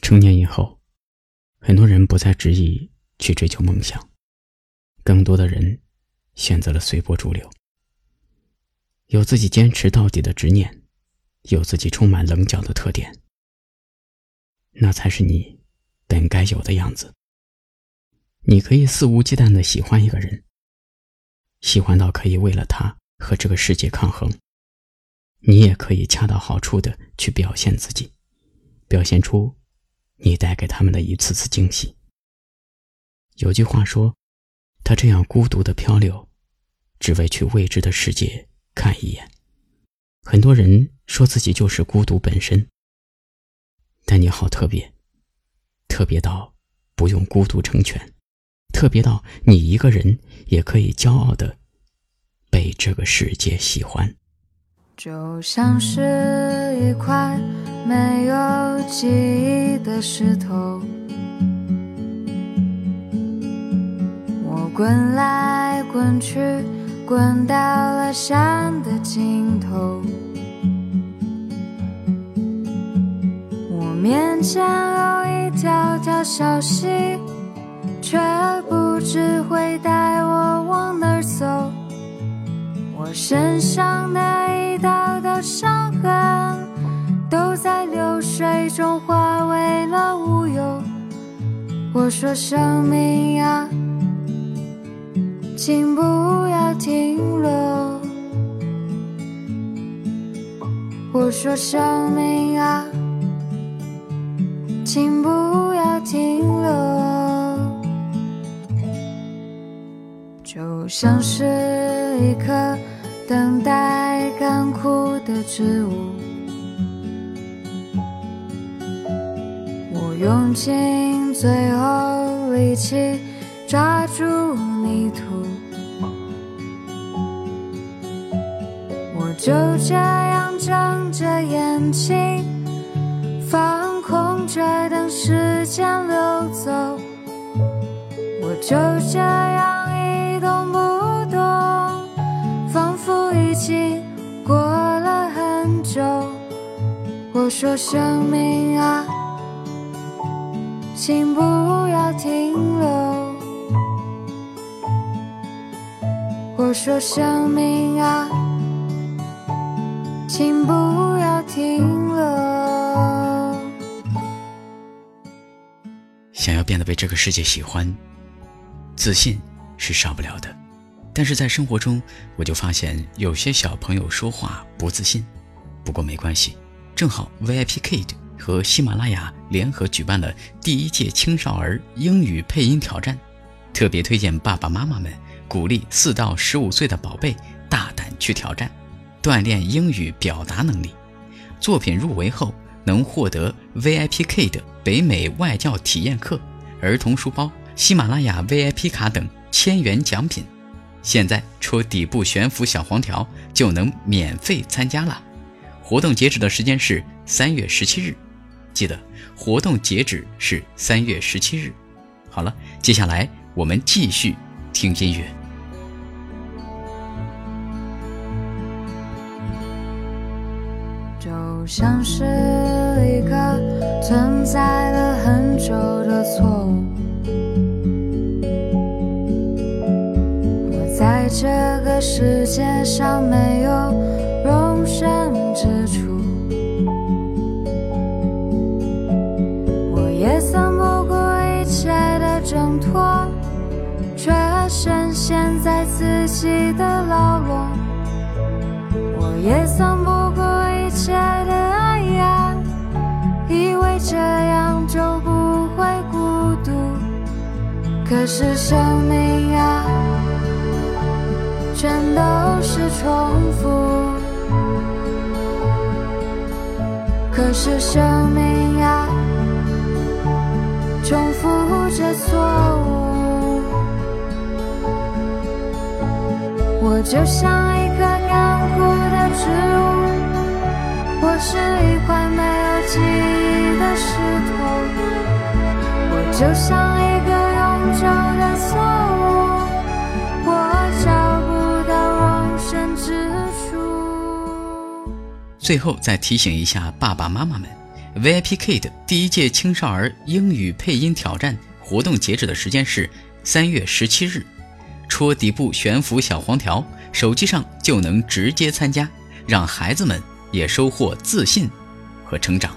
成年以后，很多人不再执意去追求梦想，更多的人选择了随波逐流。有自己坚持到底的执念，有自己充满棱角的特点，那才是你本该有的样子。你可以肆无忌惮的喜欢一个人，喜欢到可以为了他和这个世界抗衡。你也可以恰到好处的去表现自己，表现出你带给他们的一次次惊喜。有句话说，他这样孤独的漂流，只为去未知的世界看一眼。很多人说自己就是孤独本身，但你好特别，特别到不用孤独成全，特别到你一个人也可以骄傲的被这个世界喜欢。就像是一块没有记忆的石头，我滚来滚去，滚到了山的尽头。我面前有一条条小溪，却不知会带我往哪儿走。我身上的。伤痕在流水中化为了乌有。我说生命啊，请不要停留。我说生命啊，请不要停留。就像是一颗等待干枯。的植物，用尽最后力气抓住泥土，我就这样睁着眼睛，放空着等时间流走，我就这样一动不动，仿佛已经过了很久。我说生命啊，请不要停留。我说生命啊，请不要停留。想要变得被这个世界喜欢，自信是少不了的。但是在生活中，我就发现有些小朋友说话不自信。不过没关系。正好 VIP Kid 和喜马拉雅联合举办了第一届青少儿英语配音挑战，特别推荐爸爸妈妈们鼓励四到十五岁的宝贝大胆去挑战，锻炼英语表达能力。作品入围后能获得 VIP Kid 北美外教体验课、儿童书包、喜马拉雅 VIP 卡等千元奖品。现在戳底部悬浮小黄条就能免费参加了。活动截止的时间是三月十七日，记得活动截止是三月十七日。好了，接下来我们继续听音乐。就像是一个存在了很久的错误，我在这个世界上没有容身。之处，挣脱，却深陷在自己的牢笼。我也曾不顾一切的爱呀，以为这样就不会孤独。可是生命啊，全都是重复。可是生命呀，重复着错误。我就像一棵干枯的植物，我是一块没有记忆的石头。我就像一个永久的错误，我找不到容身之处。最后再提醒一下爸爸妈妈们，VIP Kid 第一届青少儿英语配音挑战活动截止的时间是三月十七日，戳底部悬浮小黄条，手机上就能直接参加，让孩子们也收获自信和成长。